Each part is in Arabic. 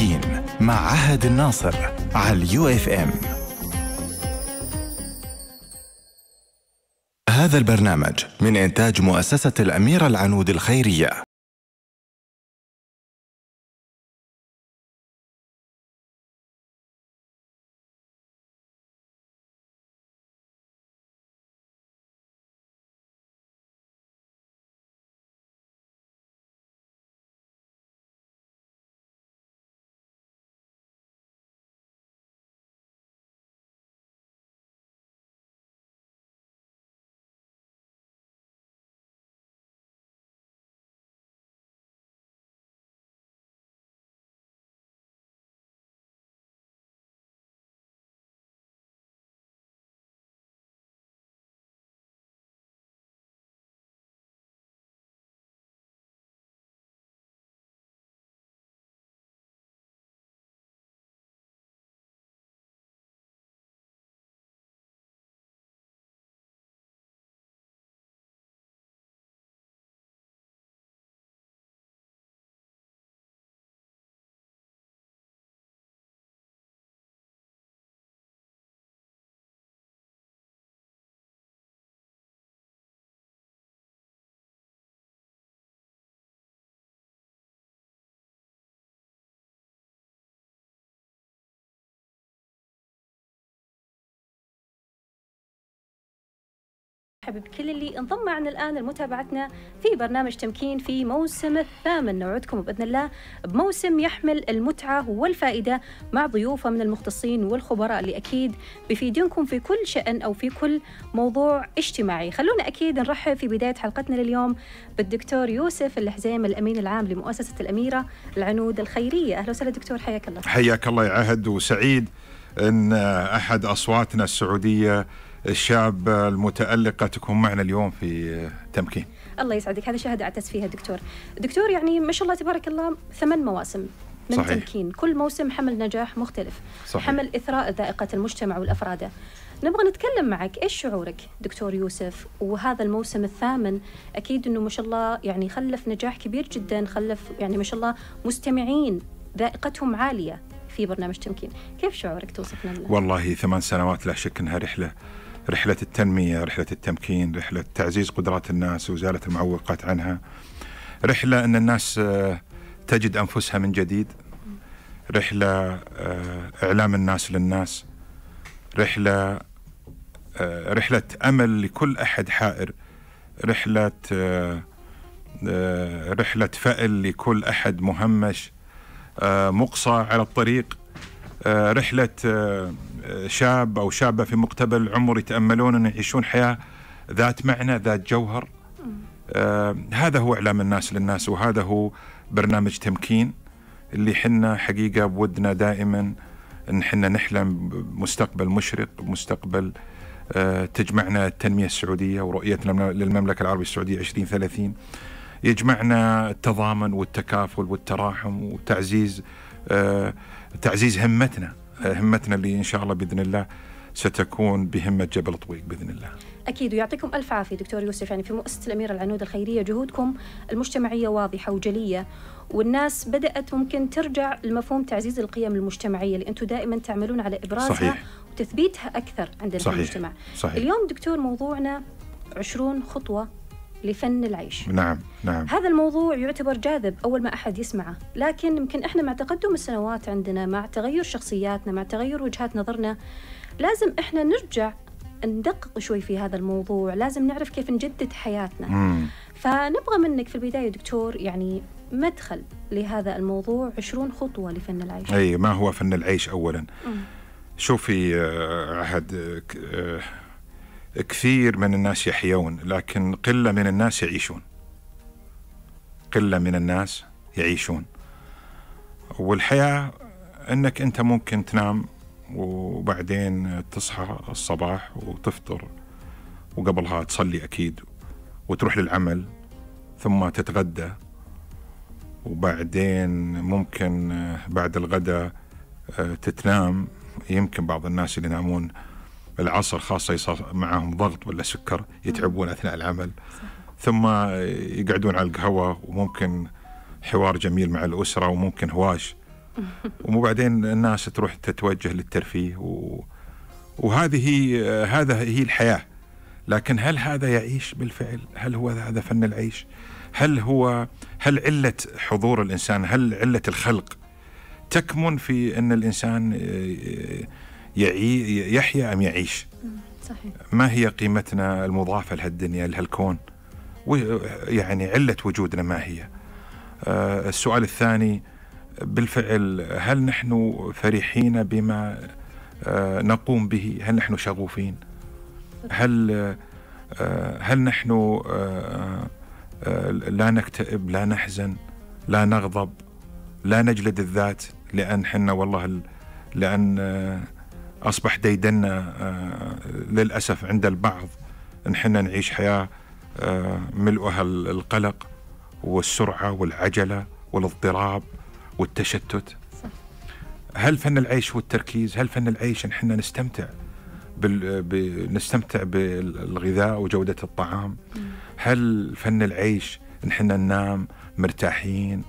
تمكين مع عهد الناصر على اليو إف إم. هذا البرنامج من إنتاج مؤسسة الأميرة العنود الخيرية. مرحبا بكل اللي انضم معنا الآن لمتابعتنا في برنامج تمكين في موسم الثامن. نوعدكم بإذن الله بموسم يحمل المتعة والفائدة مع ضيوفه من المختصين والخبراء اللي أكيد بيفيدونكم في كل شأن أو في كل موضوع اجتماعي، خلونا أكيد نرحب في بداية حلقتنا لليوم بالدكتور يوسف الحزيم الأمين العام لمؤسسة الأميرة العنود الخيرية، أهلا وسهلا دكتور حياك الله. حياك الله يا عهد وسعيد إن أحد أصواتنا السعودية الشاب المتألقة تكون معنا اليوم في تمكين. الله يسعدك. هذا شهادة أعتز فيها دكتور دكتور يعني ما شاء الله تبارك الله ثمان مواسم من صحيح. تمكين. كل موسم حمل نجاح مختلف صحيح. حمل إثراء ذائقة المجتمع والأفراد. نبغى نتكلم معك إيش شعورك دكتور يوسف؟ وهذا الموسم الثامن أكيد أنه ما شاء الله يعني خلف نجاح كبير جدا خلف يعني ما شاء الله مستمعين ذائقتهم عالية في برنامج تمكين. كيف شعورك توصفنا والله ثمان سنوات لا شك أنها رحلة رحلة التنمية رحلة التمكين رحلة تعزيز قدرات الناس وإزالة المعوقات عنها. رحلة أن الناس آه، تجد أنفسها من جديد. رحلة آه، إعلام الناس للناس. رحلة آه، رحلة أمل لكل أحد حائر. رحلة رحلة فأل لكل أحد مهمش مقصى على الطريق. رحلة شاب أو شابة في مقتبل العمر يتأملون أن يعيشون حياة ذات معنى ذات جوهر. آه، هذا هو إعلام الناس للناس وهذا هو برنامج تمكين اللي حنا حقيقة بودنا دائما أن حنا نحلم بمستقبل مشرق مستقبل آه، تجمعنا التنمية السعودية ورؤيتنا للمملكة العربية السعودية 2030 يجمعنا التضامن والتكافل والتراحم وتعزيز آه، تعزيز همتنا. همتنا اللي إن شاء الله بإذن الله ستكون بهمة جبل طويق بإذن الله. أكيد ويعطيكم ألف عافية دكتور يوسف يعني في مؤسسة الأميرة العنود الخيرية جهودكم المجتمعية واضحة وجلية والناس بدأت ممكن ترجع لمفهوم تعزيز القيم المجتمعية اللي أنتم دائما تعملون على إبرازها صحيح. وتثبيتها أكثر عندنا في صحيح. المجتمع صحيح. اليوم دكتور موضوعنا 20 خطوة لفن العيش. نعم نعم. هذا الموضوع يعتبر جاذب أول ما أحد يسمعه. لكن يمكن إحنا مع تقدم السنوات عندنا مع تغير شخصياتنا مع تغير وجهات نظرنا لازم إحنا نرجع ندقق شوي في هذا الموضوع. لازم نعرف كيف نجدد حياتنا. مم. فنبغى منك في البداية دكتور يعني مدخل لهذا الموضوع 20 خطوة لفن العيش. أي ما هو فن العيش اولا؟ مم. شوفي عهد آه، كثير من الناس يحيون لكن قلة من الناس يعيشون. قلة من الناس يعيشون. والحياة إنك أنت ممكن تنام وبعدين تصحى الصباح وتفطر وقبلها تصلي أكيد وتروح للعمل ثم تتغدى وبعدين ممكن بعد الغداء تتنام يمكن بعض الناس اللي ينامون العصر خاصة يصير معهم ضغط ولا سكر يتعبون أثناء العمل. ثم يقعدون على القهوة وممكن حوار جميل مع الأسرة وممكن هواش. ومو بعدين الناس تروح تتوجه للترفيه و... وهذه هذا هي الحياة. لكن هل هذا يعيش بالفعل؟ هل هو هذا فن العيش؟ هل هو هل علة حضور الإنسان؟ هل علة الخلق؟ تكمن في أن الإنسان يعي يحيا أم يعيش؟ صحيح. ما هي قيمتنا المضافة لهالدنيا لهالكون؟ يعني علة وجودنا ما هي؟ آه، السؤال الثاني بالفعل هل نحن فرحين بما آه، نقوم به؟ هل نحن شغوفين؟ هل آه، هل نحن لا نكتئب لا نحزن لا نغضب لا نجلد الذات لأن حنا والله لأن أصبح ديدنا للأسف عند البعض. أن حنا نعيش حياة ملؤها القلق والسرعة والعجلة والاضطراب والتشتت. صح. هل فن العيش والتركيز هل فن العيش إن إحنا نستمتع بال... ب... نستمتع بالغذاء وجودة الطعام؟ هل فن العيش إن إحنا ننام مرتاحين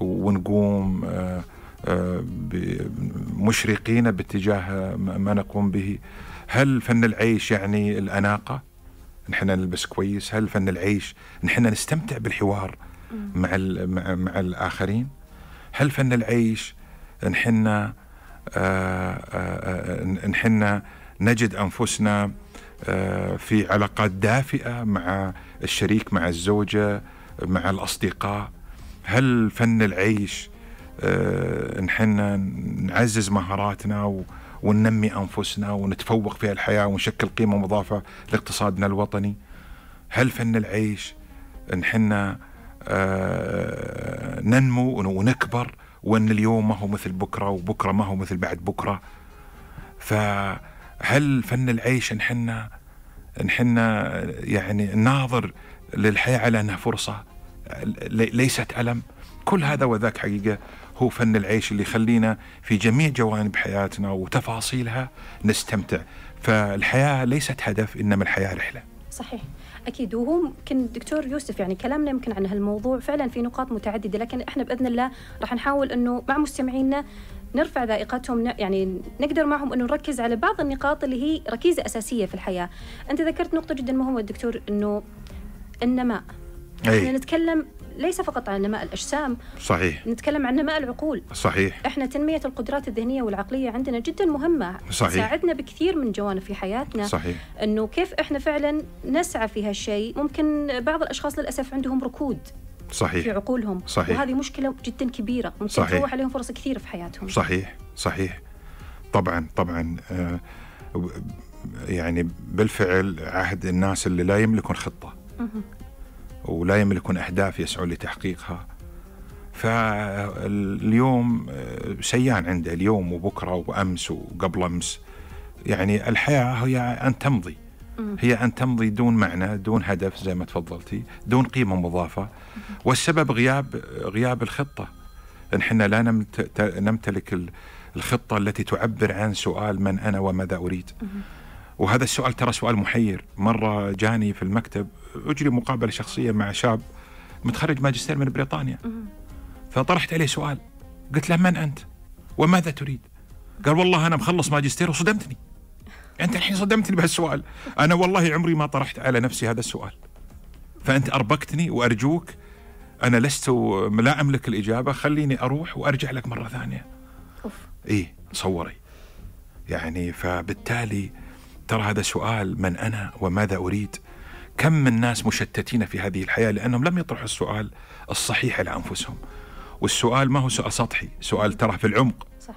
ونقوم آه، آه، مشرقين باتجاه ما نقوم به. هل فن العيش يعني الأناقة؟ نحن نلبس كويس. هل فن العيش؟ نحن نستمتع بالحوار مع مع, مع الآخرين. هل فن العيش؟ نحن آه، آه، نحن نجد أنفسنا آه، في علاقات دافئة مع الشريك مع الزوجة مع الأصدقاء. هل فن العيش نحن نعزز مهاراتنا وننمي أنفسنا ونتفوق في الحياة ونشكل قيمة مضافة لاقتصادنا الوطني. هل فن العيش نحن آه، ننمو ونكبر وإن اليوم ما هو مثل بكرة وبكرة ما هو مثل بعد بكرة؟ فهل فن العيش نحن نحن يعني ناظر للحياة على إنها فرصة؟ ليست ألم؟ كل هذا وذاك حقيقة هو فن العيش اللي يخلينا في جميع جوانب حياتنا وتفاصيلها نستمتع. فالحياة ليست هدف إنما الحياة رحلة. صحيح. أكيد. وهو يمكن دكتور يوسف يعني كلامنا يمكن عن هالموضوع فعلا في نقاط متعددة لكن إحنا بإذن الله راح نحاول إنه مع مستمعينا نرفع ذائقتهم يعني نقدر معهم إنه نركز على بعض النقاط اللي هي ركيزة أساسية في الحياة. أنت ذكرت نقطة جدا مهمة دكتور إنه النماء. إحنا نتكلم ليس فقط عن نماء الأجسام. صحيح. نتكلم عن نماء العقول. صحيح. إحنا تنمية القدرات الذهنية والعقلية عندنا جدا مهمة. صحيح. تساعدنا بكثير من جوانب في حياتنا. صحيح. إنه كيف إحنا فعلا نسعى في هالشيء. ممكن بعض الأشخاص للأسف عندهم ركود صحيح. في عقولهم. صحيح. وهذه مشكلة جدا كبيرة. ممكن صحيح. تروح عليهم فرص كثيرة في حياتهم. صحيح. صحيح. طبعا طبعا آه يعني بالفعل عهد الناس اللي لا يملكون خطة. ولا يملكون أهداف يسعون لتحقيقها. فاليوم سيان عنده اليوم وبكرة وأمس وقبل أمس. يعني الحياة هي أن تمضي. هي أن تمضي دون معنى دون هدف زي ما تفضلتي دون قيمة مضافة. والسبب غياب غياب الخطة. نحن لا نمتلك الخطة التي تعبر عن سؤال من أنا وماذا أريد. وهذا السؤال ترى سؤال محير. مرة جاني في المكتب أجري مقابلة شخصية مع شاب متخرج ماجستير من بريطانيا. فطرحت عليه سؤال. قلت له من أنت؟ وماذا تريد؟ قال والله أنا مخلص ماجستير وصدمتني. أنت الحين صدمتني بهالسؤال. أنا والله عمري ما طرحت على نفسي هذا السؤال. فأنت أربكتني وأرجوك أنا لست لا أملك الإجابة خليني أروح وأرجع لك مرة ثانية. أوف. إيه تصوري يعني فبالتالي ترى هذا سؤال من أنا وماذا أريد؟ كم من ناس مشتتين في هذه الحياة لأنهم لم يطرحوا السؤال الصحيح على أنفسهم. والسؤال ما هو سؤال سطحي؟ سؤال ترى في العمق. صح.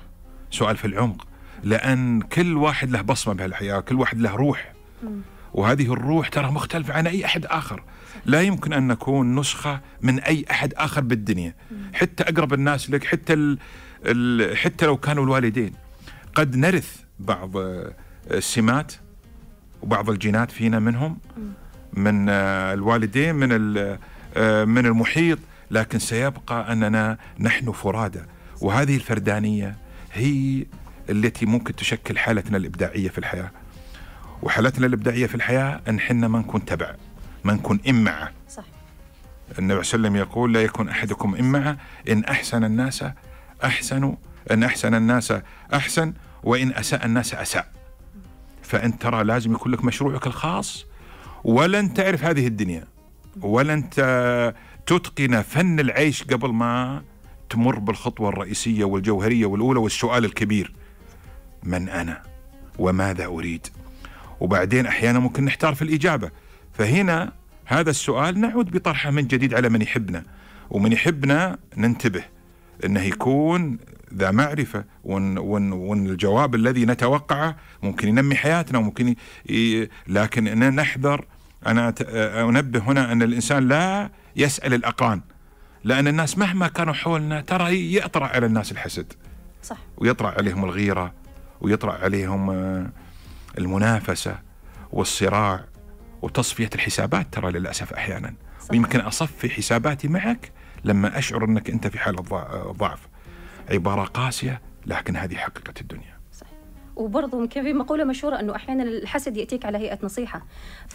سؤال في العمق. لأن كل واحد له بصمة بهالحياة كل واحد له روح. م. وهذه الروح ترى مختلفة عن أي أحد آخر. لا يمكن أن نكون نسخة من أي أحد آخر بالدنيا. حتى أقرب الناس لك حتى ال ال حتى لو كانوا الوالدين. قد نرث بعض السمات وبعض الجينات فينا منهم من آه، الوالدين من آه، من المحيط لكن سيبقى أننا نحن فرادى. وهذه الفردانية هي التي ممكن تشكل حالتنا الإبداعية في الحياة. وحالتنا الإبداعية في الحياة أن حنا ما نكون تبع ما نكون امعه صح النبي صلى الله عليه وسلم يقول لا يكون أحدكم امعه إن أحسن الناس احسنوا إن أحسن الناس أحسن وإن أساء الناس أساء. فأنت ترى لازم يكون لك مشروعك الخاص ولن تعرف هذه الدنيا ولن تتقن فن العيش قبل ما تمر بالخطوة الرئيسية والجوهرية والأولى والسؤال الكبير من أنا؟ وماذا أريد؟ وبعدين أحيانا ممكن نحتار في الإجابة. فهنا هذا السؤال نعود بطرحه من جديد على من يحبنا ومن يحبنا ننتبه إنه يكون ذا معرفة وإن, وإن, وإن الجواب الذي نتوقعه ممكن ينمي حياتنا وممكن ي... لكن نحذر أنا أت- أنبه هنا أن الإنسان لا يسأل الاقران لأن الناس مهما كانوا حولنا ترى يطرأ على الناس الحسد. صح. ويطرأ عليهم الغيرة ويطرأ عليهم آه، المنافسة والصراع وتصفية الحسابات ترى للأسف أحيانا. صح. ويمكن أصفي حساباتي معك لما أشعر أنك أنت في حالة ضع- ضعف. عبارة قاسية لكن هذه حقيقة الدنيا. صح وبرضه يمكن في مقولة مشهورة أنه أحيانا الحسد يأتيك على هيئة نصيحة.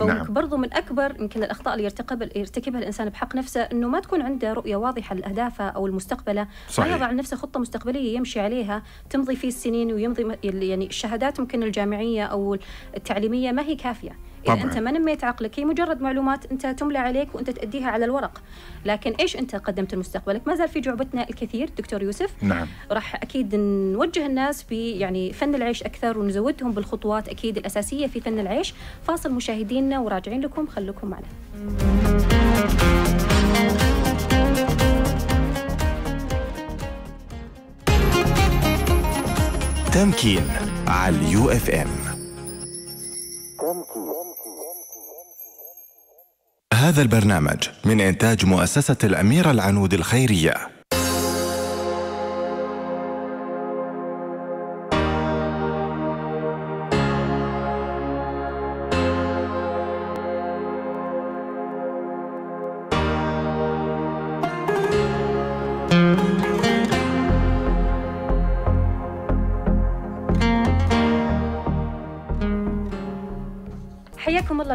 نعم. فبرضه من أكبر يمكن الأخطاء اللي يرتكب يرتكبها الإنسان بحق نفسه أنه ما تكون عنده رؤية واضحة لاهدافه أو المستقبله صحيح. ما يضع لنفسه خطة مستقبلية يمشي عليها تمضي فيه السنين ويمضي يعني الشهادات ممكن الجامعية أو التعليمية ما هي كافية. اذا طبعاً. انت ما نميت عقلك؟ هي مجرد معلومات أنت تملى عليك وأنت تأديها على الورق. لكن إيش أنت قدمت لمستقبلك؟ ما زال في جعبتنا الكثير دكتور يوسف. نعم. راح أكيد نوجه الناس ب يعني فن العيش أكثر ونزودهم بالخطوات أكيد الأساسية في فن العيش. فاصل مشاهدينا وراجعين لكم خليكم معنا. تمكين على اليو إف إم. هذا البرنامج من إنتاج مؤسسة الأميرة العنود الخيرية.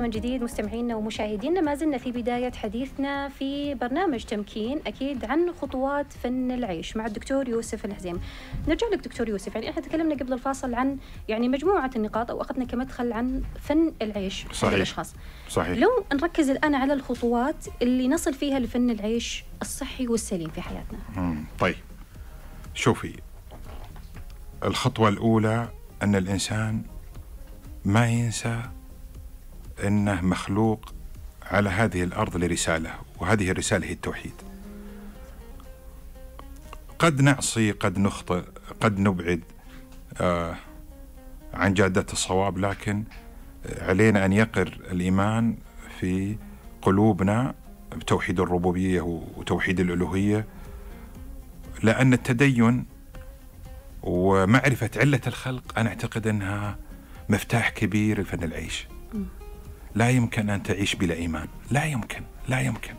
من جديد مستمعينا ومشاهدينا ما زلنا في بداية حديثنا في برنامج تمكين أكيد عن خطوات فن العيش مع الدكتور يوسف الحزيم نرجع لك دكتور يوسف يعني إحنا تكلمنا قبل الفاصل عن يعني مجموعة النقاط أو أخذنا كمدخل عن فن العيش صحيح. الأشخاص صحيح لو نركز الآن على الخطوات اللي نصل فيها لفن العيش الصحي والسليم في حياتنا مم. طيب شوفي الخطوة الأولى أن الإنسان ما ينسى أنه مخلوق على هذه الأرض لرسالة وهذه الرسالة هي التوحيد. قد نعصي قد نخطئ قد نبعد آه عن جادة الصواب لكن علينا أن يقر الإيمان في قلوبنا بتوحيد الربوبية وتوحيد الألوهية لأن التدين ومعرفة علة الخلق أنا أعتقد أنها مفتاح كبير لفن العيش. لا يمكن أن تعيش بلا إيمان. لا يمكن لا يمكن.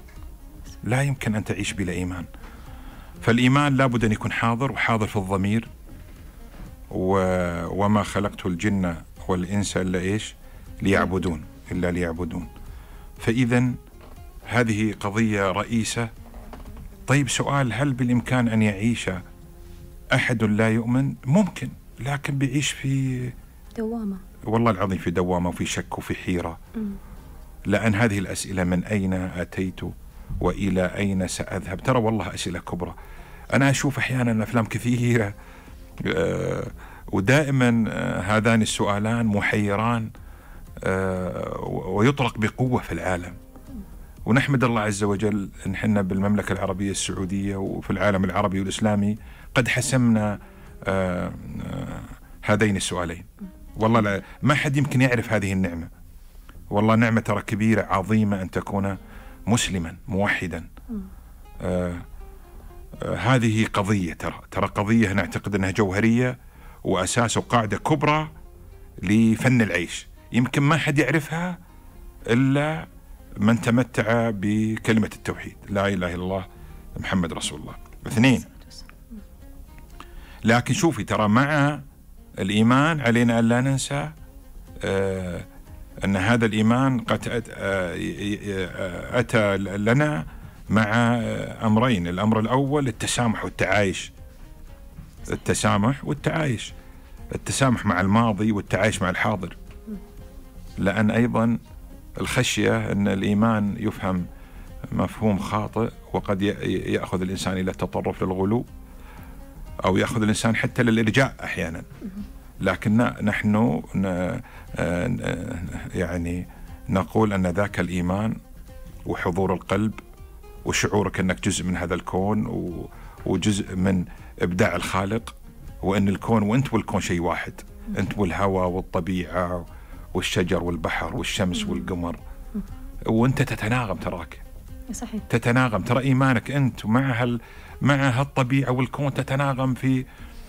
لا يمكن أن تعيش بلا إيمان. فالإيمان لابد أن يكون حاضر وحاضر في الضمير. و... وما خلقت الجن والإنس إلا إيش؟ ليعبدون إلا ليعبدون. فإذا هذه قضية رئيسة. طيب سؤال هل بالإمكان أن يعيش أحد لا يؤمن؟ ممكن لكن بيعيش في دوامة. والله العظيم في دوامة وفي شك وفي حيرة. لأن هذه الأسئلة من أين أتيت وإلى أين سأذهب ترى والله أسئلة كبرى أنا أشوف أحيانا أفلام كثيرة آه، ودائما آه، هذان السؤالان محيران آه، ويطرق بقوة في العالم ونحمد الله عز وجل إن إحنا بالمملكة العربية السعودية وفي العالم العربي والإسلامي قد حسمنا هذين السؤالين. والله لا ما حد يمكن يعرف هذه النعمة. والله نعمة ترى كبيرة عظيمة أن تكون مسلما موحدا. آه، آه، هذه قضية ترى ترى قضية نعتقد أنها جوهرية وأساس وقاعدة كبرى لفن العيش. يمكن ما حد يعرفها إلا من تمتع بكلمة التوحيد لا إله إلا الله محمد رسول الله اثنين لكن شوفي ترى مع الإيمان علينا أن لا ننسى آه أن هذا الإيمان قد آه، آه، أتى لنا مع أمرين الأمر الأول التسامح والتعايش. التسامح والتعايش. التسامح مع الماضي والتعايش مع الحاضر. لأن أيضا الخشية أن الإيمان يفهم مفهوم خاطئ وقد يأخذ الإنسان إلى التطرف للغلو أو يأخذ الإنسان حتى للإرجاء أحيانا. لكن نحن ن- آه، يعني نقول أن ذاك الإيمان وحضور القلب وشعورك أنك جزء من هذا الكون وجزء من إبداع الخالق وأن الكون وأنت والكون شيء واحد. أنت والهواء والطبيعة والشجر والبحر والشمس والقمر. وأنت تتناغم تراك. صحيح. تتناغم. ترى إيمانك أنت مع هال مع هالطبيعة والكون تتناغم في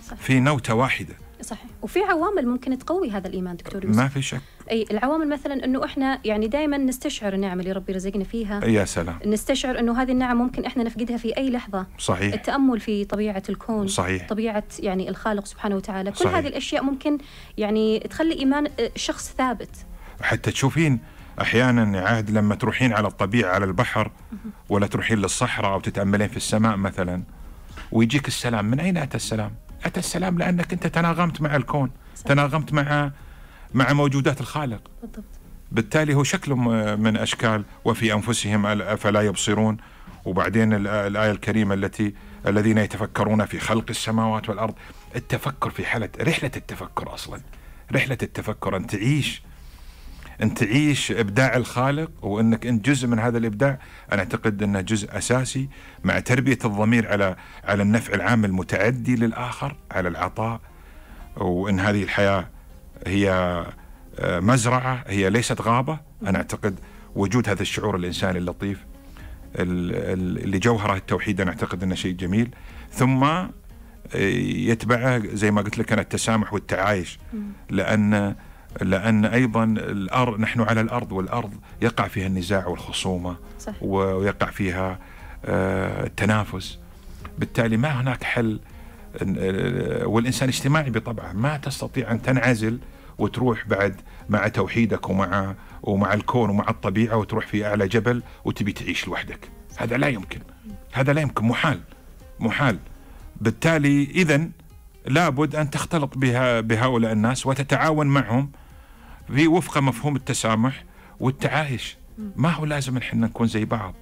صح. في نوتة واحدة. صحيح. وفي عوامل ممكن تقوي هذا الإيمان دكتور يوسف. ما في شك. أي العوامل مثلا إنه إحنا يعني دائما نستشعر النعم اللي ربي رزقنا فيها. يا سلام. نستشعر إنه هذه النعم ممكن إحنا نفقدها في أي لحظة. صحيح. التأمل في طبيعة الكون صحيح. طبيعة يعني الخالق سبحانه وتعالى. كل صحيح. هذه الأشياء ممكن يعني تخلي إيمان آه، شخص ثابت. حتى تشوفين أحيانا عاد لما تروحين على الطبيعة على البحر ولا تروحين للصحراء أو تتأملين في السماء مثلا. ويجيك السلام. من أين أتى السلام؟ أتى السلام لأنك أنت تناغمت مع الكون صح. تناغمت مع مع موجودات الخالق. بالضبط. بالتالي هو شكل من أشكال وفي أنفسهم أل- أفلا يبصرون. وبعدين الآ- الآية الكريمة التي الذين يتفكرون في خلق السماوات والأرض. التفكر في حالة رحلة التفكر أصلا. رحلة التفكر أن تعيش ان تعيش إبداع الخالق وأنك أنت جزء من هذا الإبداع. أنا أعتقد أنه جزء أساسي مع تربية الضمير على على النفع العام المتعدي للآخر على العطاء. وإن هذه الحياة هي آه، مزرعة هي ليست غابة. أنا أعتقد وجود هذا الشعور الإنساني اللطيف ال- ال- اللي جوهره التوحيد أنا أعتقد أنه شيء جميل. ثم آه، يتبعه زي ما قلت لك أنا التسامح والتعايش. لأن لأن أيضا الأرض نحن على الأرض والأرض يقع فيها النزاع والخصومة صح. ويقع فيها آه، التنافس. بالتالي ما هناك حل آه، والإنسان اجتماعي بطبعه. ما تستطيع أن تنعزل وتروح بعد مع توحيدك ومع ومع الكون ومع الطبيعة وتروح في أعلى جبل وتبي تعيش لوحدك. هذا لا يمكن. هذا لا يمكن. محال. محال. بالتالي اذا لابد أن تختلط بها بهؤلاء الناس وتتعاون معهم وفق مفهوم التسامح والتعايش. ما هو لازم إحنا نكون زي بعض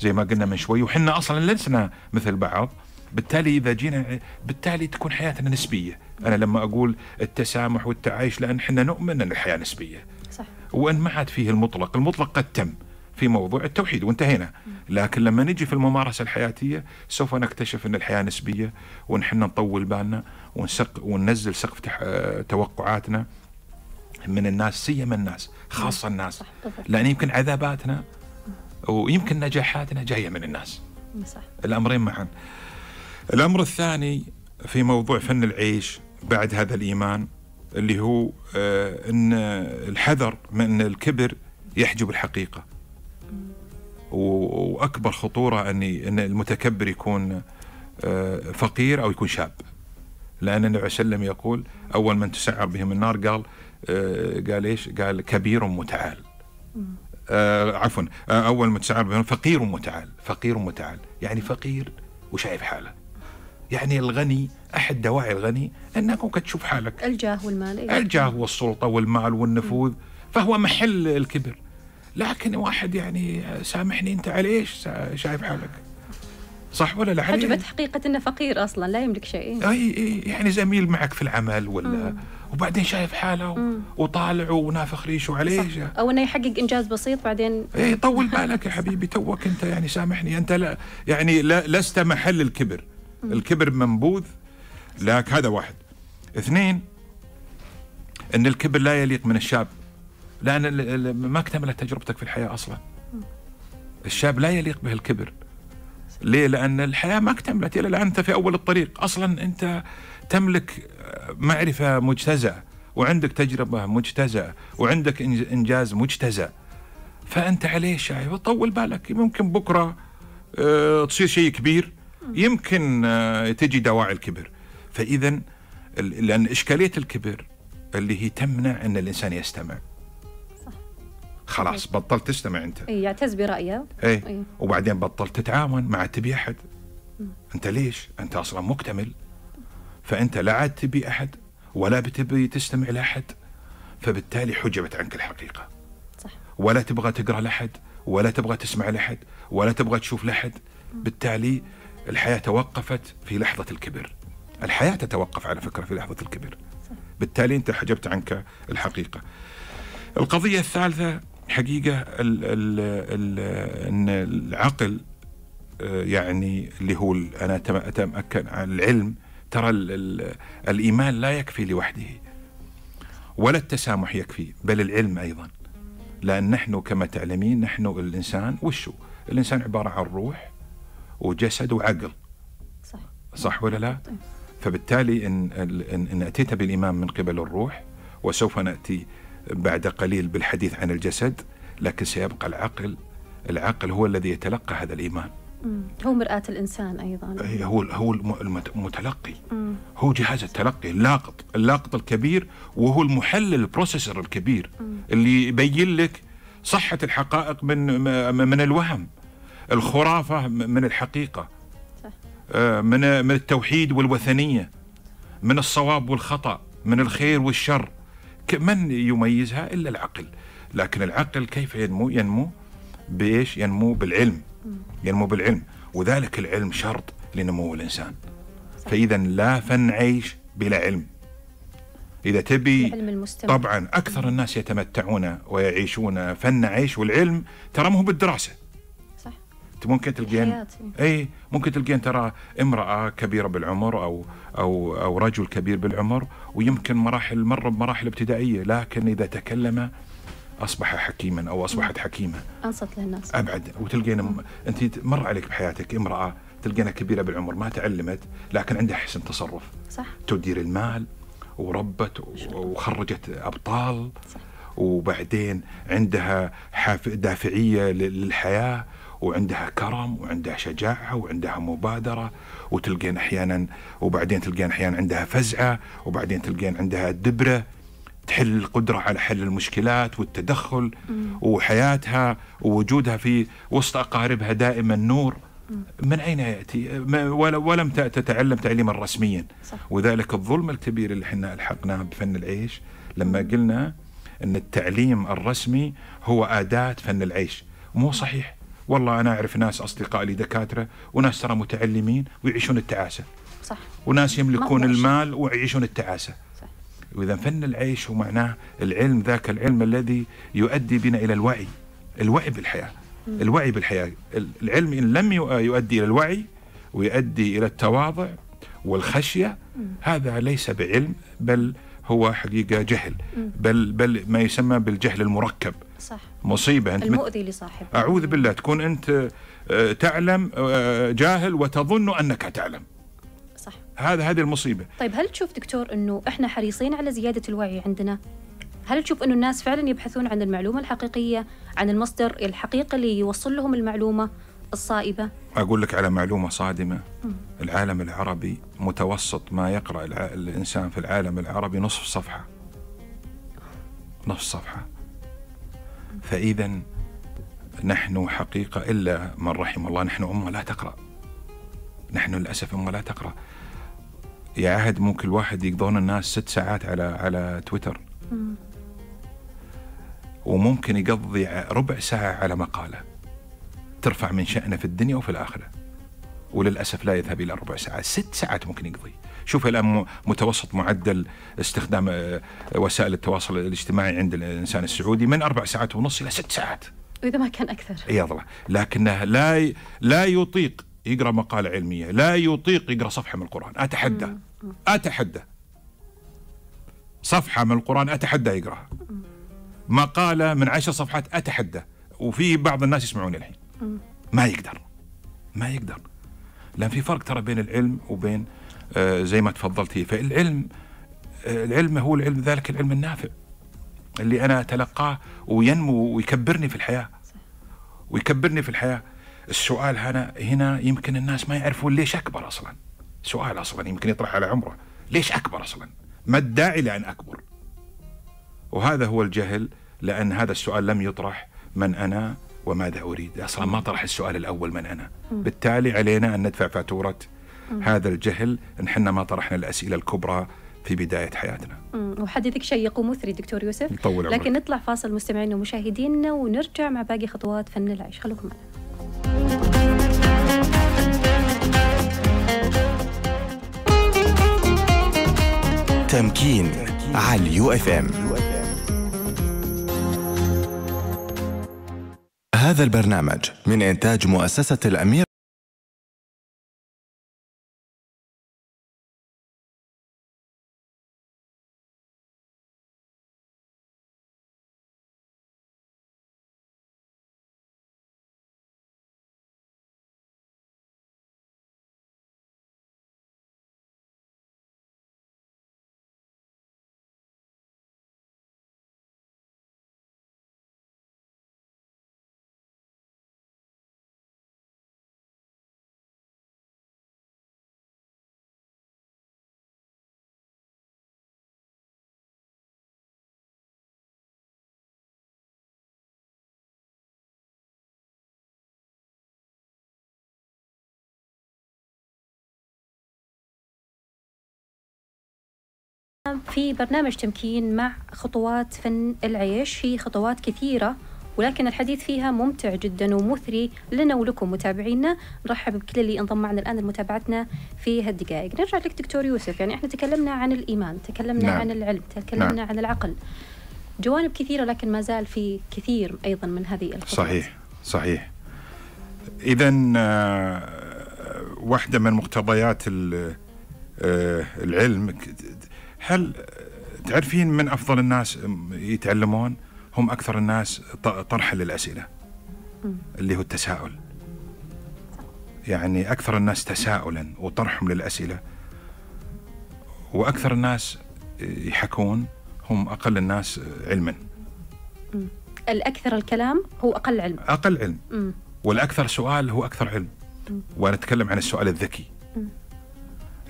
زي ما قلنا من شوي وحنا أصلا لسنا مثل بعض. بالتالي إذا جينا بالتالي تكون حياتنا نسبية. أنا لما أقول التسامح والتعايش لأن إحنا نؤمن أن الحياة نسبية. صح. وأن ما عاد فيه المطلق. المطلق قد تم في موضوع التوحيد وانتهينا. لكن لما نجي في الممارسة الحياتية سوف نكتشف أن الحياة نسبية ونحن نطول بالنا ونسق وننزل سقف توقعاتنا. من الناس سيما الناس خاصة الناس. لأن يمكن عذاباتنا ويمكن نجاحاتنا جاية من الناس. صح. الأمرين معا. الأمر الثاني في موضوع فن العيش بعد هذا الإيمان اللي هو آه، أن الحذر من الكبر يحجب الحقيقة. و- وأكبر خطورة أن أن المتكبر يكون آه، فقير أو يكون شاب. لأن النبي صلى الله عليه وسلم يقول أول من تسعر بهم النار قال قال إيش؟ قال كبير متعال. آه عفوا. آه أول ما تسعر بهم فقير متعال. فقير متعال. يعني فقير وشايف حاله. يعني الغني أحد دواعي الغني أنك ممكن تشوف حالك. الجاه والمال إيه. الجاه والسلطة والمال والنفوذ. فهو محل الكبر. لكن واحد يعني سامحني أنت على إيش؟ شايف حالك. صح ولا لا؟ عليه؟ حجبت حقيقة إنه فقير أصلا لا يملك شيء. أي أي يعني زميل معك في العمل ولا مم. وبعدين شايف حاله مم. وطالع ونافخ ريشه عليه صح. أو إنه يحقق إنجاز بسيط بعدين إيه طول بالك يا حبيبي توك أنت يعني سامحني. أنت لا يعني لا لست محل الكبر. الكبر منبوذ لك هذا واحد. اثنين إن الكبر لا يليق من الشاب. لأن ما اكتملت تجربتك في الحياة أصلا. الشاب لا يليق به الكبر. ليه؟ لأن الحياة ما اكتملت إلى الان أنت في أول الطريق. أصلا أنت تملك معرفة مجتزأة وعندك تجربة مجتزأة وعندك إنج- إنجاز مجتزأ. فأنت عليه شايف؟ طول بالك ممكن بكرة آه، تصير شيء كبير. يمكن آه، تجي دواعي الكبر. فإذا ال- لأن إشكالية الكبر اللي هي تمنع أن الإنسان يستمع. خلاص بطلت تستمع أنت. إيه، يعتز برأيه. إيه إيه. وبعدين بطلت تتعاون مع تبي أحد. أنت ليش؟ أنت أصلا مكتمل. فأنت لا عاد تبي أحد ولا بتبي تستمع لأحد فبالتالي حجبت عنك الحقيقة. صح. ولا تبغى تقرأ لأحد ولا تبغى تسمع لأحد ولا تبغى تشوف لأحد. بالتالي الحياة توقفت في لحظة الكبر. الحياة تتوقف على فكرة في لحظة الكبر. بالتالي أنت حجبت عنك الحقيقة. القضية الثالثة حقيقة ال ال ال إن العقل آه، يعني اللي هو ال- أنا أتم- أتمكن عن العلم ترى ال ال الإيمان لا يكفي لوحده ولا التسامح يكفي بل العلم أيضا لأن نحن كما تعلمين نحن الإنسان وشو؟ الإنسان عبارة عن روح وجسد وعقل صح صح ولا لا؟ طيب. فبالتالي إن, إن, إن أتيت بالإيمان من قبل الروح وسوف نأتي بعد قليل بالحديث عن الجسد لكن سيبقى العقل العقل هو الذي يتلقى هذا الإيمان. هو مرآة الإنسان أيضا. هي- هو هو الم- المت- المتلقي مم. هو جهاز التلقي اللاقط اللاقط الكبير وهو المحلل البروسيسور الكبير اللي يبين لك صحة الحقائق من من الوهم الخرافة من الحقيقة صح. آه، من من التوحيد والوثنية من الصواب والخطأ من الخير والشر. من يميزها؟ إلا العقل. لكن العقل كيف ينمو؟ ينمو بإيش؟ ينمو بالعلم. ينمو بالعلم. وذلك العلم شرط لنمو الإنسان. فإذا لا فن عيش بلا علم. إذا تبي العلم المستمر طبعا أكثر الناس يتمتعون ويعيشون فن عيش والعلم ترى مو بالدراسة. صح. أنت ممكن تلقين اي ممكن تلقين ترى امرأة كبيرة بالعمر أو أو أو رجل كبير بالعمر ويمكن مراحل مر بمراحل ابتدائية لكن إذا تكلم أصبح حكيما أو أصبحت حكيمة. أنصت للناس أبعد. وتلقين م- أنت مر عليك بحياتك امرأة تلقينها كبيرة بالعمر ما تعلمت لكن عندها حسن تصرف. صح. تدير المال وربت و- وخرجت أبطال صح. وبعدين عندها حاف- دافعية لل- للحياة وعندها كرم وعندها شجاعة وعندها مبادرة. وتلقين أحيانا وبعدين تلقين أحيانا عندها فزعة وبعدين تلقين عندها دبرة. تحل القدرة على حل المشكلات والتدخل وحياتها ووجودها في وسط أقاربها دائما نور. من أين يأتي؟ ما- ولا- ولم تتعلم تعليما رسميا. صح. وذلك الظلم الكبير اللي إحنا ألحقناه بفن العيش. لما قلنا إن التعليم الرسمي هو أداة فن العيش. مو صحيح. والله أنا أعرف ناس أصدقاء لي دكاترة وناس ترى متعلمين ويعيشون التعاسة. صح. وناس يملكون. المال ويعيشون التعاسة. صح وإذا فن العيش هو معناه العلم ذاك العلم الذي يؤدي بنا إلى الوعي الوعي بالحياة الوعي بالحياة. العلم إن لم يؤ- يؤدي إلى الوعي ويؤدي إلى التواضع والخشية هذا ليس بعلم بل هو حقيقة جهل. بل بل ما يسمى بالجهل المركب. صح. مصيبة. أنت مت- المؤذي لصاحبه. أعوذ بالله تكون أنت آه، تعلم آه، جاهل وتظن أنك تعلم. هذا هذه المصيبة. طيب هل تشوف دكتور إنه إحنا حريصين على زيادة الوعي عندنا؟ هل تشوف إنه الناس فعلا يبحثون عن المعلومة الحقيقية، عن المصدر الحقيقي اللي يوصل لهم المعلومة الصائبة؟ أقول لك على معلومة صادمة. العالم العربي متوسط ما يقرأ الع... الإنسان في العالم العربي نصف صفحة. نصف صفحة. فإذا نحن حقيقة إلا من رحم الله نحن أمة لا تقرأ. نحن للأسف أمة لا تقرأ. يا عهد ممكن الواحد يقضون الناس ست ساعات على على تويتر. وممكن يقضي ربع ساعة على مقالة ترفع من شأنه في الدنيا وفي الآخرة. وللأسف لا يذهب إلى ربع ساعة ست ساعات ممكن يقضي. شوف الآن متوسط معدل استخدام آه، وسائل التواصل الاجتماعي عند الإنسان السعودي من أربع ساعات ونص إلى ست ساعات. واذا ما كان عياذ الله لكنه لا لا يطيق يقرأ مقالة علمية لا يطيق يقرأ صفحة من القرآن. أتحدى. أتحدى. صفحة من القرآن أتحدى يقرأها. مقالة من عشر صفحات أتحدى. وفي بعض الناس يسمعون الحين. ما يقدر. ما يقدر. لأن في فرق ترى بين العلم وبين آه زي ما تفضلتي فالعلم آه العلم هو العلم ذلك العلم النافع. اللي أنا أتلقاه وينمو ويكبرني في الحياة. ويكبرني في الحياة. السؤال هنا هنا يمكن الناس ما يعرفون ليش أكبر أصلا. سؤال أصلا يمكن يطرح على عمره. ليش أكبر أصلا؟ ما الداعي لأن أكبر؟ وهذا هو الجهل لأن هذا السؤال لم يطرح من أنا وماذا أريد. أصلا ما طرح السؤال الأول من أنا. بالتالي علينا أن ندفع فاتورة هذا الجهل. إن إحنا ما طرحنا الأسئلة الكبرى في بداية حياتنا. وحديثك شيق ومثري دكتور يوسف. عمرك. لكن نطلع فاصل مستمعينا ومشاهدينا ونرجع مع باقي خطوات فن العيش. خلوكم معنا. تمكين على ال UFM. هذا البرنامج من إنتاج مؤسسة الأمير في برنامج تمكين مع خطوات فن العيش. هي خطوات كثيرة ولكن الحديث فيها ممتع جدا ومثري لنا ولكم متابعينا. نرحب بكل اللي انضم معنا الآن لمتابعتنا في هالدقائق. نرجع لك دكتور يوسف يعني إحنا تكلمنا عن الإيمان تكلمنا نعم. عن العلم تكلمنا نعم. عن العقل. جوانب كثيرة لكن ما زال في كثير أيضا من هذه الخطوات. صحيح صحيح. اذا واحدة من مقتضيات آه، العلم هل تعرفين من أفضل الناس يتعلمون؟ هم أكثر الناس طرحا للأسئلة. اللي هو التساؤل. يعني أكثر الناس تساؤلا وطرحهم للأسئلة. وأكثر الناس يحكون هم أقل الناس علما. الأكثر الكلام هو أقل علم. أقل علم. والأكثر سؤال هو أكثر علم. وأنا أتكلم عن السؤال الذكي.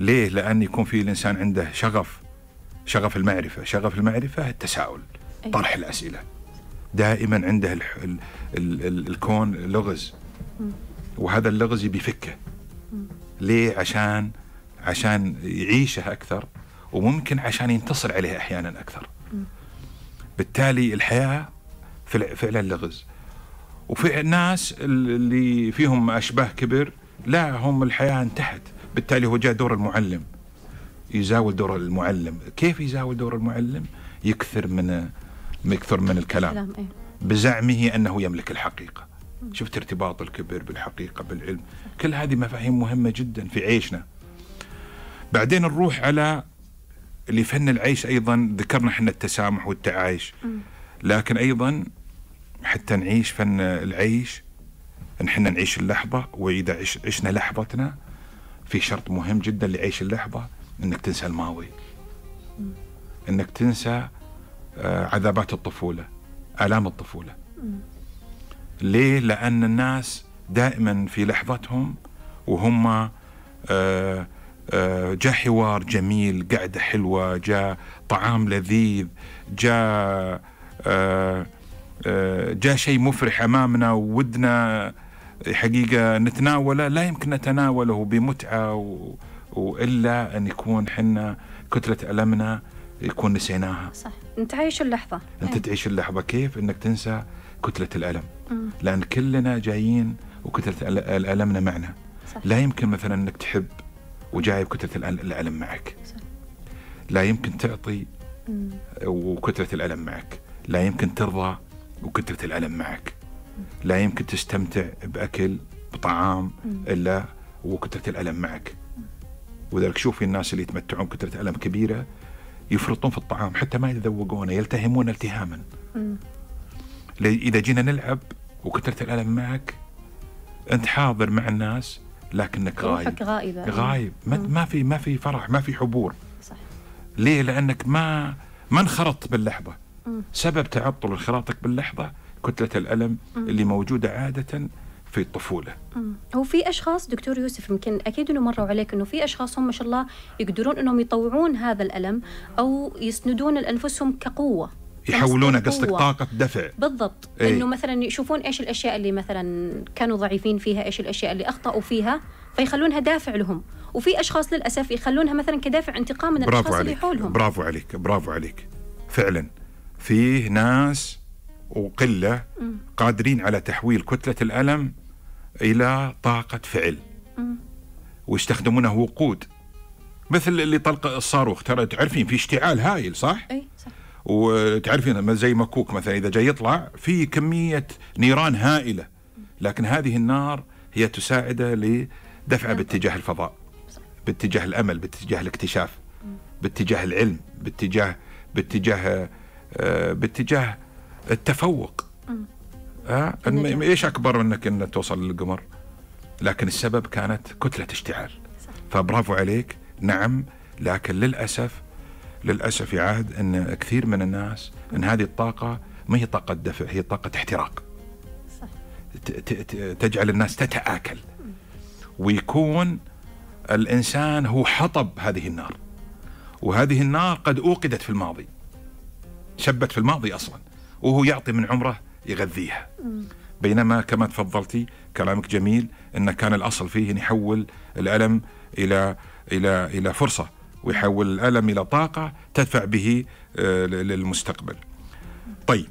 ليه؟ لأن يكون في الإنسان عنده شغف شغف المعرفة شغف المعرفة التساؤل أيوة. طرح الأسئلة. دائما عنده ال ال ال ال الكون لغز. وهذا اللغز يبي يفكه ليه؟ عشان عشان يعيشه أكثر وممكن عشان ينتصر عليه أحيانا أكثر. بالتالي الحياة فعلا لغز. وفي ناس اللي فيهم أشباه كبر لا هم الحياة انتهت. بالتالي هو جاء دور المعلم. يزاول دور المعلم. كيف يزاول دور المعلم؟ يكثر من يكثر من الكلام. كلام إيه. بزعمه أنه يملك الحقيقة. شفت ارتباط الكبر بالحقيقة بالعلم. كل هذه مفاهيم مهمة جدا في عيشنا. بعدين نروح على اللي فن العيش أيضا. ذكرنا إحنا التسامح والتعايش. لكن أيضا حتى نعيش فن العيش إن إحنا نعيش اللحظة وإذا عش عشنا لحظتنا في شرط مهم جدا لعيش اللحظة. إنك تنسى الماضي. إنك تنسى آه، عذابات الطفولة آلام الطفولة. ليه؟ لأن الناس دائما في لحظتهم وهم آه، آه، جاء حوار جميل قعدة حلوة جاء طعام لذيذ جاء جاء شيء مفرح أمامنا وودنا حقيقة نتناوله. لا يمكن نتناوله بمتعة و... وإلا أن يكون حنا كتلة ألمنا يكون نسيناها. صح. أنت عايش اللحظة. أنت إيه. تعيش اللحظة. كيف؟ إنك تنسى كتلة الألم. مم. لأن كلنا جايين وكتلة الالمنا معنا. صح. لا يمكن مثلا إنك تحب وجايب كتلة الألم معك. صح. لا يمكن تعطي مم. وكتلة الألم معك. لا يمكن ترضى وكتلة الألم معك. لا يمكن تستمتع بأكل بطعام إلا وكتلة الألم معك. ولذلك شوفي الناس اللي يتمتعون بكتله ألم كبيرة يفرطون في الطعام حتى ما يتذوقونه يلتهمون التهاما. مم. إذا جينا نلعب وكثرة الألم معك أنت حاضر مع الناس لكنك غايب. غائبه غايب. ما, مم. ما في ما في فرح ما في حبور. صح. ليه؟ لأنك ما ما انخرطت باللحظة. مم. سبب تعطل انخراطك باللحظة كتله الألم اللي موجودة عادة في الطفولة. مم. هو في أشخاص دكتور يوسف يمكن أكيد إنه مروا عليك إنه في أشخاص هم ما شاء الله يقدرون إنهم يطوعون هذا الألم أو يسندون لأنفسهم كقوة. يحولونه كمصدر قصدك. طاقة دفع. بالضبط. إيه. إنه مثلا يشوفون إيش الأشياء اللي مثلا كانوا ضعيفين فيها إيش الأشياء اللي أخطأوا فيها فيخلونها دافع لهم. وفي أشخاص للأسف يخلونها مثلا كدافع انتقام من الأشخاص اللي عليك حولهم. برافو عليك برافو عليك. فعلا. فيه ناس وقلة قادرين على تحويل كتلة الألم إلى طاقة فعل. ويستخدمونه وقود. مثل اللي طلق الصاروخ ترى تعرفين في اشتعال هايل صح؟ إي صح. وتعرفين زي مكوك مثلا إذا جاي يطلع في كمية نيران هائلة. لكن هذه النار هي تساعده لدفعه باتجاه الفضاء باتجاه الأمل باتجاه الاكتشاف باتجاه العلم باتجاه باتجاه آه، باتجاه التفوق. م- إيش أكبر منك ان توصل للقمر؟ لكن السبب كانت كتلة اشتعال. فبرافو عليك. نعم لكن للأسف للأسف يعهد إن كثير من الناس إن هذه الطاقة ما هي طاقة دفع هي طاقة احتراق. صح. تجعل الناس تتآكل. ويكون الإنسان هو حطب هذه النار. وهذه النار قد أوقدت في الماضي. شبت في الماضي أصلا. وهو يعطي من عمره يغذيها. بينما كما تفضلتي كلامك جميل أن كان الأصل فيه أن يحول الألم إلى إلى إلى فرصة ويحول الألم إلى طاقة تدفع به آه، للمستقبل. طيب.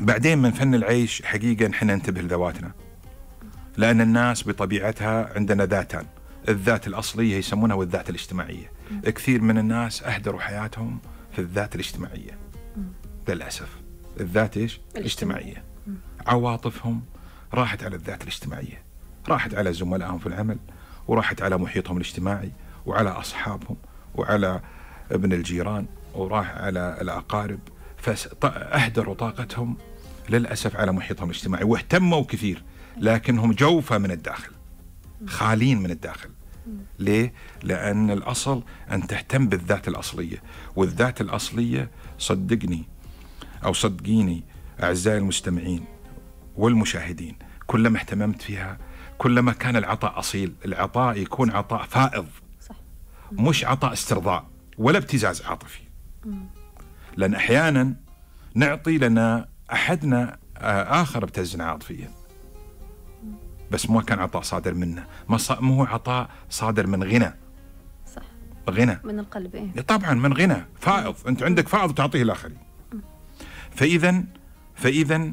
بعدين من فن العيش حقيقة نحن ننتبه لذواتنا. لأن الناس بطبيعتها عندنا ذاتان. الذات الأصلية يسمونها والذات الاجتماعية. كثير من الناس أهدروا حياتهم في الذات الاجتماعية. للأسف. الذات إيش؟ الاجتماعية. عواطفهم راحت على الذات الاجتماعية. راحت على زملائهم في العمل وراحت على محيطهم الاجتماعي وعلى أصحابهم وعلى ابن الجيران وراح على الأقارب. فأهدروا طاقتهم للأسف على محيطهم الاجتماعي واهتموا كثير لكنهم جوفة من الداخل خالين من الداخل. ليه؟ لأن الأصل أن تهتم بالذات الأصلية والذات الأصلية صدقني أو صدقيني أعزائي المستمعين والمشاهدين كلما اهتممت فيها كلما كان العطاء أصيل العطاء يكون عطاء فائض. صح. مش عطاء استرضاء ولا ابتزاز عاطفي. لأن أحيانا نعطي لأن أحدنا آه، آخر ابتزنا عاطفيا بس ما كان عطاء صادر منا ما مو هو عطاء صادر من غنى. صح. غنى. من القلب إيه. طبعا من غنى. فائض. أنت عندك فائض تعطيه الاخرين فاذا فاذا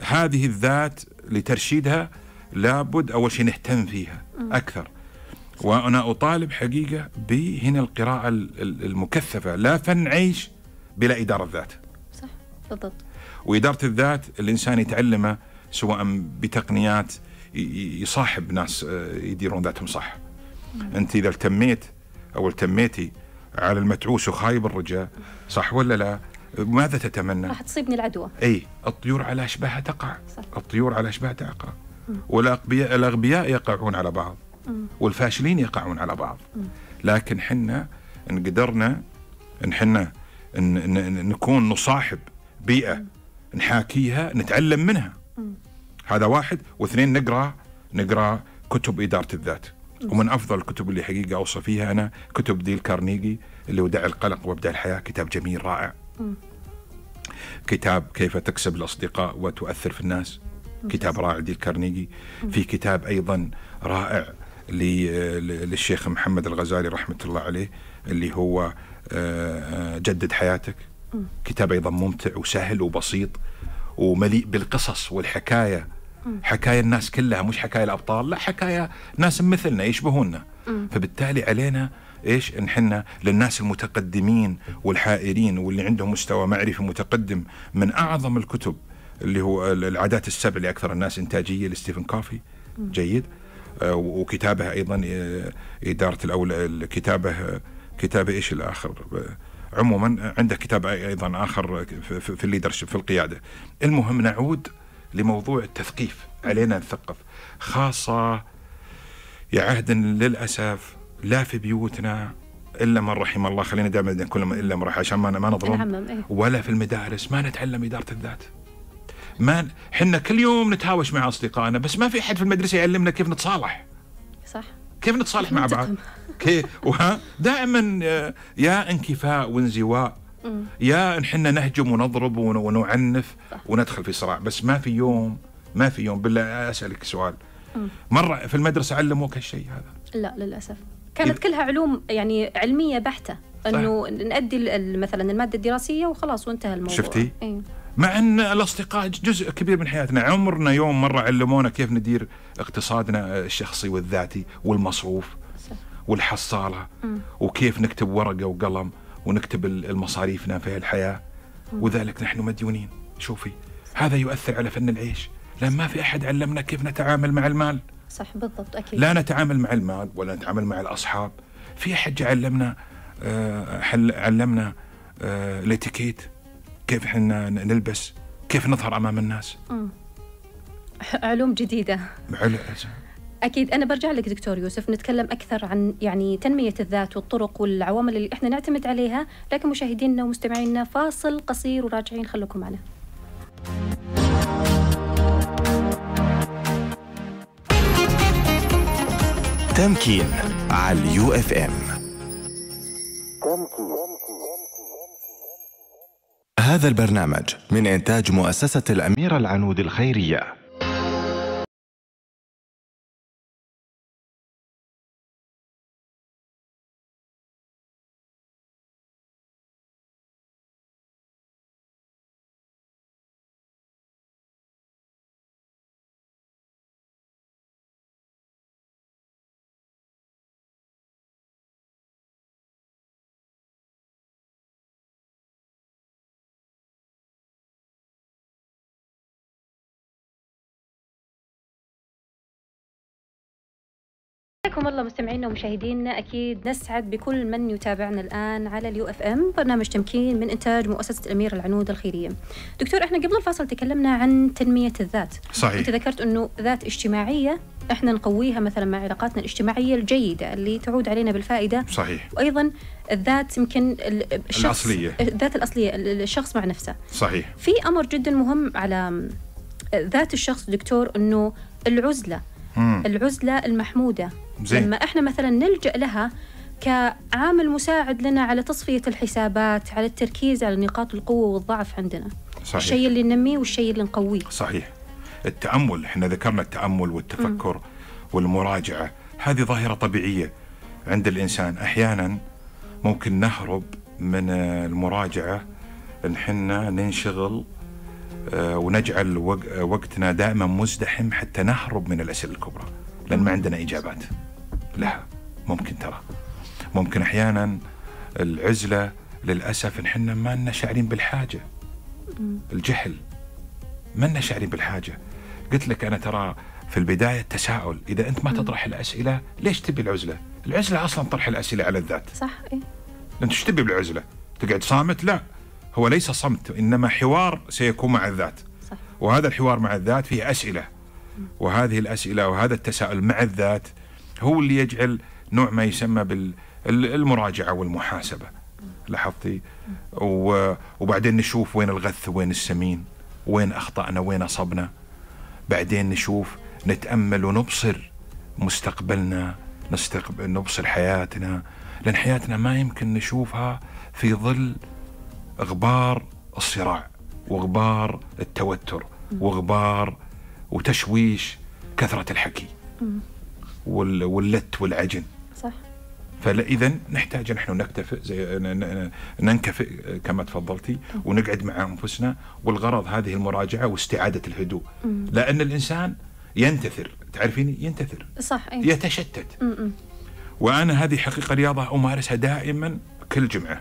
هذه الذات لترشيدها لابد أول شيء نهتم فيها أكثر. وأنا أطالب حقيقة بهنا القراءة ال- ال- المكثفة لا فن عيش بلا إدارة ذات صح بالضبط. وإدارة الذات الإنسان يتعلمه سواء بتقنيات يصاحب ناس آه، يديرون ذاتهم صح. أنت إذا التميت أو التميتي على المتعوس وخايب الرجاء صح ولا لا؟ ماذا تتمنى؟ راح تصيبني العدوى. أي الطيور على أشباهها تقع. صح. الطيور على أشباهها تقع. والأغبياء الأغبياء يقعون على بعض. والفاشلين يقعون على بعض. لكن حنا إن قدرنا إن حنا إن نكون نصاحب بيئة نحاكيها نتعلم منها. هذا واحد. واثنين نقرأ نقرأ كتب إدارة الذات. ومن أفضل الكتب اللي حقيقة أوصى فيها أنا كتب ديل كارنيجي اللي هو دع القلق وابدأ الحياة كتاب جميل رائع. كتاب كيف تكسب الأصدقاء وتؤثر في الناس. كتاب رائع ديل كارنيجي في كتاب أيضا رائع للشيخ محمد الغزالي رحمة الله عليه اللي هو آه، آه، جدد حياتك. كتاب أيضا ممتع وسهل وبسيط ومليء بالقصص والحكاية. حكاية الناس كلها مش حكاية الأبطال لا حكاية ناس مثلنا يشبهونا. فبالتالي علينا إيش؟ إن حنا للناس المتقدمين والحائرين واللي عندهم مستوى معرفي متقدم من أعظم الكتب اللي هو العادات السبع لاكثر الناس إنتاجية لستيفن كوفي جيد. آه، وكتابه أيضا آه، إدارة الأول كتابه كتابة إيش الآخر؟ آه، عموما عنده كتاب أيضا آخر في ال leadership في القيادة. المهم نعود لموضوع التثقيف. علينا نثقف. خاصة يا عهد للأسف لا في بيوتنا إلا من رحم الله. خلينا دائما نقول إلا من رحم عشان ما ما نظلم إيه. ولا في المدارس ما نتعلم إدارة الذات. ما حنا كل يوم نتهاوش مع أصدقائنا بس ما في أحد في المدرسة يعلمنا كيف نتصالح. صح. كيف نتصالح مع بعض. كيف وها؟ دائما آه، يا انكفاء وانزواء. يا إن حنا نهجم ونضرب ون- ونعنف وندخل في صراع. بس ما في يوم ما في يوم. بالله أسألك سؤال. مرة في المدرسة علموك هالشيء هذا؟ لا للأسف. كانت كلها علوم يعني علمية بحتة إنه نأدي ال- مثلا المادة الدراسية وخلاص وانتهى الموضوع. شفتي؟ إيه. مع إن الأصدقاء جزء كبير من حياتنا عمرنا يوم مرة علمونا كيف ندير اقتصادنا الشخصي والذاتي والمصروف صح. والحصالة وكيف نكتب ورقة وقلم ونكتب ال- المصاريفنا في الحياة وذلك نحن مديونين. شوفي هذا يؤثر على فن العيش. لأن ما في أحد علمنا كيف نتعامل مع المال. صح بالضبط أكيد. لا نتعامل مع المال ولا نتعامل مع الأصحاب. في جا علمنا آه، حل علمنا آه، الاتيكيت؟ كيف إحنا نلبس؟ كيف نظهر أمام الناس؟ علوم جديدة. عل- أكيد. أنا برجع لك دكتور يوسف نتكلم أكثر عن يعني تنمية الذات والطرق والعوامل اللي إحنا نعتمد عليها لكن مشاهدينا ومستمعينا فاصل قصير وراجعين خليكم معنا. تمكين على ال UFM. هذا البرنامج من إنتاج مؤسسة الأميرة العنود الخيرية. حياكم الله مستمعينا ومشاهدينا أكيد نسعد بكل من يتابعنا الآن على اليو إف إم برنامج تمكين من إنتاج مؤسسة الأمير العنود الخيرية. دكتور إحنا قبل الفاصل تكلمنا عن تنمية الذات. صحيح. أنت ذكرت إنه ذات اجتماعية إحنا نقويها مثلا مع علاقاتنا الاجتماعية الجيدة اللي تعود علينا بالفائدة صحيح وأيضا الذات يمكن ال- الشخص الأصلية. الذات الأصلية ال- الشخص مع نفسه. صحيح في أمر جدا مهم على ذات الشخص دكتور إنه العزلة مم. العزلة المحمودة زين. لما إحنا مثلا نلجأ لها كعامل مساعد لنا على تصفية الحسابات على التركيز على نقاط القوة والضعف عندنا. صحيح. الشيء اللي ننميه والشيء اللي نقويه. صحيح. التأمل إحنا ذكرنا التأمل والتفكر والمراجعة. هذه ظاهرة طبيعية عند الإنسان. أحيانا ممكن نهرب من المراجعة إن حنا ننشغل آه، ونجعل وق- وقتنا دائما مزدحم حتى نهرب من الأسئلة الكبرى لأن ما عندنا إجابات. لها ممكن ترى. ممكن أحيانا العزلة للأسف إن حنا ما لنا شاعرين بالحاجة. الجهل. ما لنا شاعرين بالحاجة. قلت لك أنا ترى في البداية التساؤل إذا أنت ما تطرح الأسئلة ليش تبي العزلة؟ العزلة أصلا طرح الأسئلة على الذات. صح إيه؟ أنت إيش تبي بالعزلة؟ تقعد صامت؟ لا. هو ليس صمت إنما حوار سيكون مع الذات. صح. وهذا الحوار مع الذات فيه أسئلة. وهذه الأسئلة وهذا التساؤل مع الذات هو اللي يجعل نوع ما يسمى بالمراجعة والمحاسبة. لاحظتي؟ وبعدين نشوف وين الغث وين السمين وين أخطأنا وين أصبنا. بعدين نشوف نتأمل ونبصر مستقبلنا نستقبل نبصر حياتنا. لأن حياتنا ما يمكن نشوفها في ظل غبار الصراع وغبار التوتر وغبار وتشويش كثرة الحكي. واللت والعجن صح فاذا نحتاج نحن نكتفئ زي ننكفئ كما تفضلتي ونقعد مع أنفسنا والغرض هذه المراجعة واستعادة الهدوء لأن الإنسان ينتثر تعرفيني ينتثر صح إيه؟ يتشتت. وأنا هذه حقيقة رياضة أمارسها دائما كل جمعة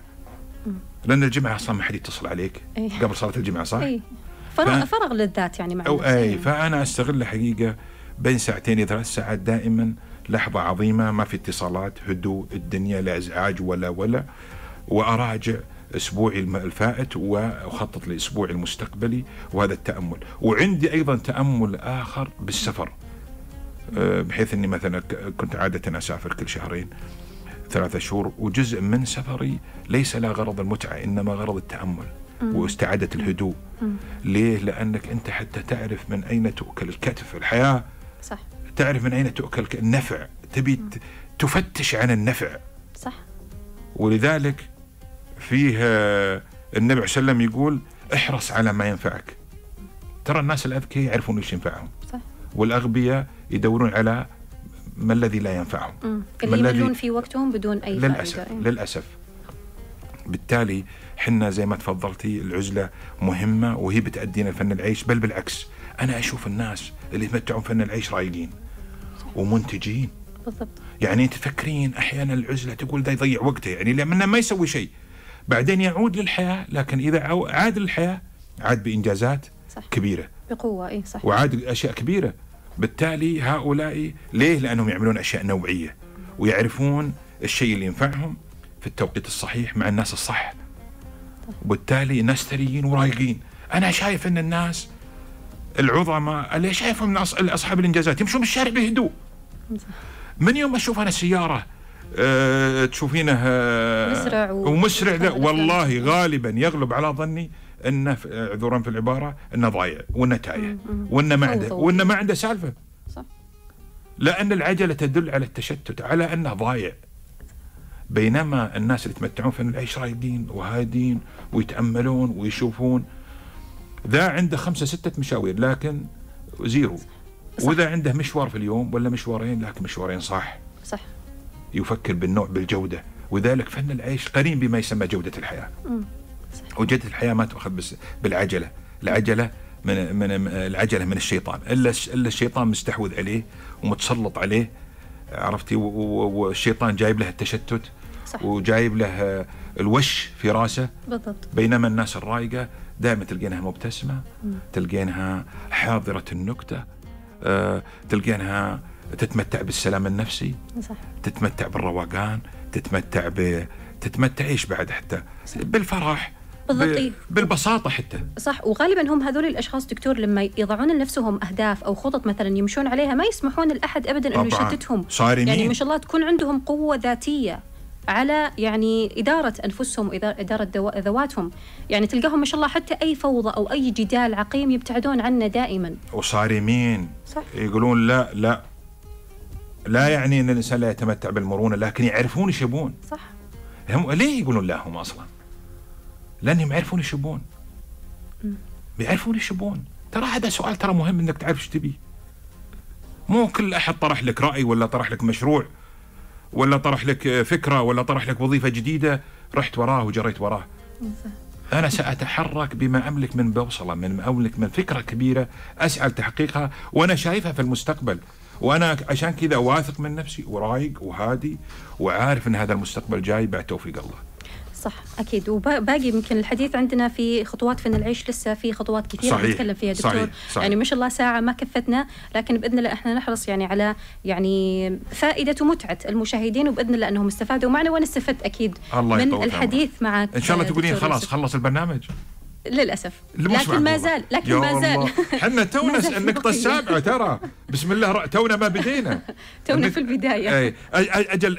لأن الجمعة أصلا ما حد يتصل عليك إيه. قبل صلاة الجمعة صح؟ إيه؟ فراغ ف- فراغ للذات يعني مع أو. اي. فأنا أستغل حقيقه بين ساعتين إلى ثلاث ساعات دائما لحظة عظيمة ما في اتصالات هدوء الدنيا لا إزعاج ولا ولا. وأراجع أسبوعي الم- الفائت وأخطط لأسبوعي المستقبلي وهذا التأمل. وعندي أيضا تأمل آخر بالسفر. آه، بحيث إني مثلا كنت عادة أسافر كل شهرين ثلاثة شهور وجزء من سفري ليس لا غرض المتعة إنما غرض التأمل واستعادة الهدوء. ليه؟ لأنك أنت حتى تعرف من أين تؤكل الكتف. الحياة صح. تعرف من أين تؤكل النفع؟ تبي تفتش عن النفع. صح. ولذلك فيه آه، النبي عليه وسلم يقول احرص على ما ينفعك. ترى الناس الأذكياء يعرفون إيش ينفعهم. صح. والأغبياء يدورون على ما الذي لا ينفعهم. مم. ما اللي يملون في وقتهم بدون أي للأسف فائده إيه. للأسف. بالتالي حنا زي ما تفضلتي العزلة مهمة وهي بتأدينا لفن العيش بل بالعكس أنا أشوف الناس اللي يتمتعون فن العيش رايقين ومنتجين. بالضبط. يعني تفكرين أحيانا العزلة تقول ده يضيع وقته يعني لأنه ما يسوي شيء. بعدين يعود للحياة لكن إذا عاد للحياة عاد بإنجازات صح. كبيرة. بقوة اي صح. وعاد أشياء كبيرة. بالتالي هؤلاء ليه؟ لأنهم يعملون أشياء نوعية ويعرفون الشيء اللي ينفعهم في التوقيت الصحيح مع الناس الصح. وبالتالي ناس ثريين ورايقين. أنا شايف إن الناس العظماء اللي شايفهم من اصحاب الإنجازات يمشون بالشارع بهدوء. من يوم أشوف أنا سياره أه تشوفينه أه مسرع و- ومسرع لا والله. غالبا يغلب على ظني إنه ف- اعذرا في العبارة إنه ضايع وإنه تايه وإنه ما عنده. وإنه ما عنده سالفة. صح. لأن العجلة تدل على التشتت على إنه ضايع. بينما الناس اللي يتمتعون في العيش رايقين وهادين ويتأملون ويشوفون ذا عنده خمسة ستة مشاوير لكن zero. صح. واذا عنده مشوار في اليوم ولا مشوارين؟ لكن مشوارين صح. صح. يفكر بالنوع بالجودة. وذلك فن العيش قرين بما يسمى جودة الحياة. مم. صح. وجودة الحياة ما تؤخذ بس بالعجلة. العجلة من من العجلة من الشيطان. إلا إلا الشيطان مستحوذ عليه ومتسلط عليه عرفتي؟ والشيطان جايب له التشتت. صح. وجايب له الوش في راسه. بالضبط. بينما الناس الرايقه دائما تلقينها مبتسمة تلقينها حاضرة النكتة آه، تلقينها تتمتع بالسلام النفسي صح. تتمتع بالروقان تتمتع ب تتمتع إيش بعد حتى؟ بالفرح بالضبط، ب-. بالبساطة حتى. صح. وغالبا هم هذول الأشخاص دكتور لما يضعون لنفسهم أهداف أو خطط مثلا يمشون عليها ما يسمحون لأحد ابدا إنه. يشتتهم. صارمين. يعني ما شاء الله تكون عندهم قوة ذاتية. على يعني إدارة أنفسهم وإدارة ذواتهم. يعني تلقاهم ما شاء الله حتى أي فوضى أو أي جدال عقيم يبتعدون عنه دائما. وصارمين. صح. يقولون لا لا. لا يعني إن الإنسان لا يتمتع بالمرونة لكن يعرفون إيش يبون. صح. هم ليه يقولون لا هم أصلا؟ لأنهم يعرفون بيعرفون إيش يبون. ترى هذا سؤال ترى مهم إنك تعرف إيش تبي. مو كل أحد طرح لك رأي ولا طرح لك مشروع. ولا طرح لك فكرة ولا طرح لك وظيفة جديدة رحت وراه وجريت وراه. أنا سأتحرك بما أملك من بوصلة من أملك من فكرة كبيرة اسعى لتحقيقها وأنا شايفها في المستقبل. وأنا عشان كذا واثق من نفسي ورايق وهادي وعارف إن هذا المستقبل جاي بعد توفيق الله. صح أكيد وباقي يمكن الحديث عندنا في خطوات فن العيش لسه في خطوات كثيرة صحيح. نتكلم فيها دكتور صحيح. صحيح. يعني ما شاء الله ساعة ما كفتنا لكن بإذن الله إحنا نحرص يعني على يعني فائدة ومتعه المشاهدين وبإذن الله إنهم استفادوا معنا وأنا استفدت أكيد الله من الحديث معك إن شاء الله تقولين خلاص. خلص البرنامج للأسف لكن ما. زال لكن ما زال. إحنا تونا بقية. السابعة ترى بسم الله تونا ما بدينا تونا في البداية أي أجل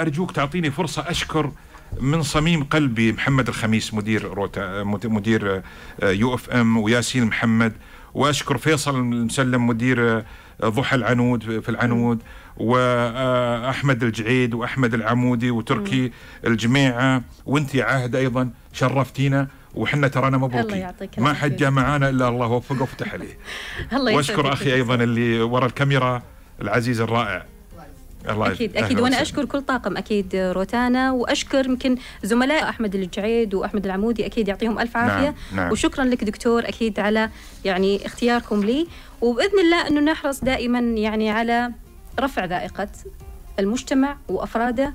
أرجوك تعطيني فرصة أشكر من صميم قلبي محمد الخميس مدير روتا مد- مدير يو إف إم وياسين محمد. وأشكر فيصل المسلم مدير آه، ضحى العنود في العنود واحمد الجعيد وأحمد العمودي وتركي الجميعه وأنت يا عهد أيضا شرفتينا وحنا ترانا مبروكين. ما. حد جاء معانا إلا الله وفقه وفتح عليه الله وأشكر أخي أيضا اللي ورا الكاميرا العزيز الرائع. أكيد أكيد وأنا. أشكر كل طاقم أكيد روتانا وأشكر يمكن زملاء أحمد الجعيد وأحمد العمودي أكيد يعطيهم ألف عافية نعم، نعم. وشكرا لك دكتور أكيد على يعني اختياركم لي وبإذن الله أنه نحرص دائما يعني على رفع ذائقة المجتمع وأفراده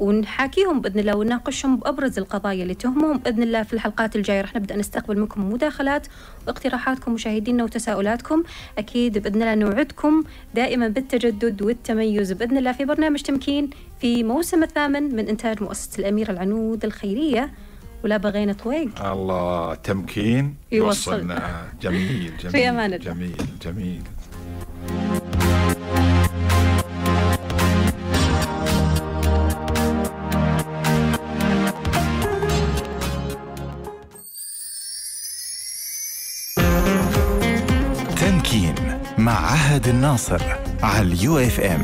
ونحاكيهم بإذن الله ونناقشهم بأبرز القضايا اللي تهمهم بإذن الله في الحلقات الجاية. راح نبدأ نستقبل منكم مداخلات واقتراحاتكم مشاهدينا وتساؤلاتكم. أكيد بإذن الله نوعدكم دائما بالتجدد والتميز بإذن الله في برنامج تمكين في موسم الثامن من إنتاج مؤسسة الاميره العنود الخيرية. ولا بغينا طويق. الله تمكين يوصلنا. جميل جميل في أمان الله. جميل جميل. مع عهد الناصر على اليو إف إم.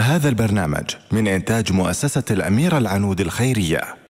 هذا البرنامج من إنتاج مؤسسة الأميرة العنود الخيرية.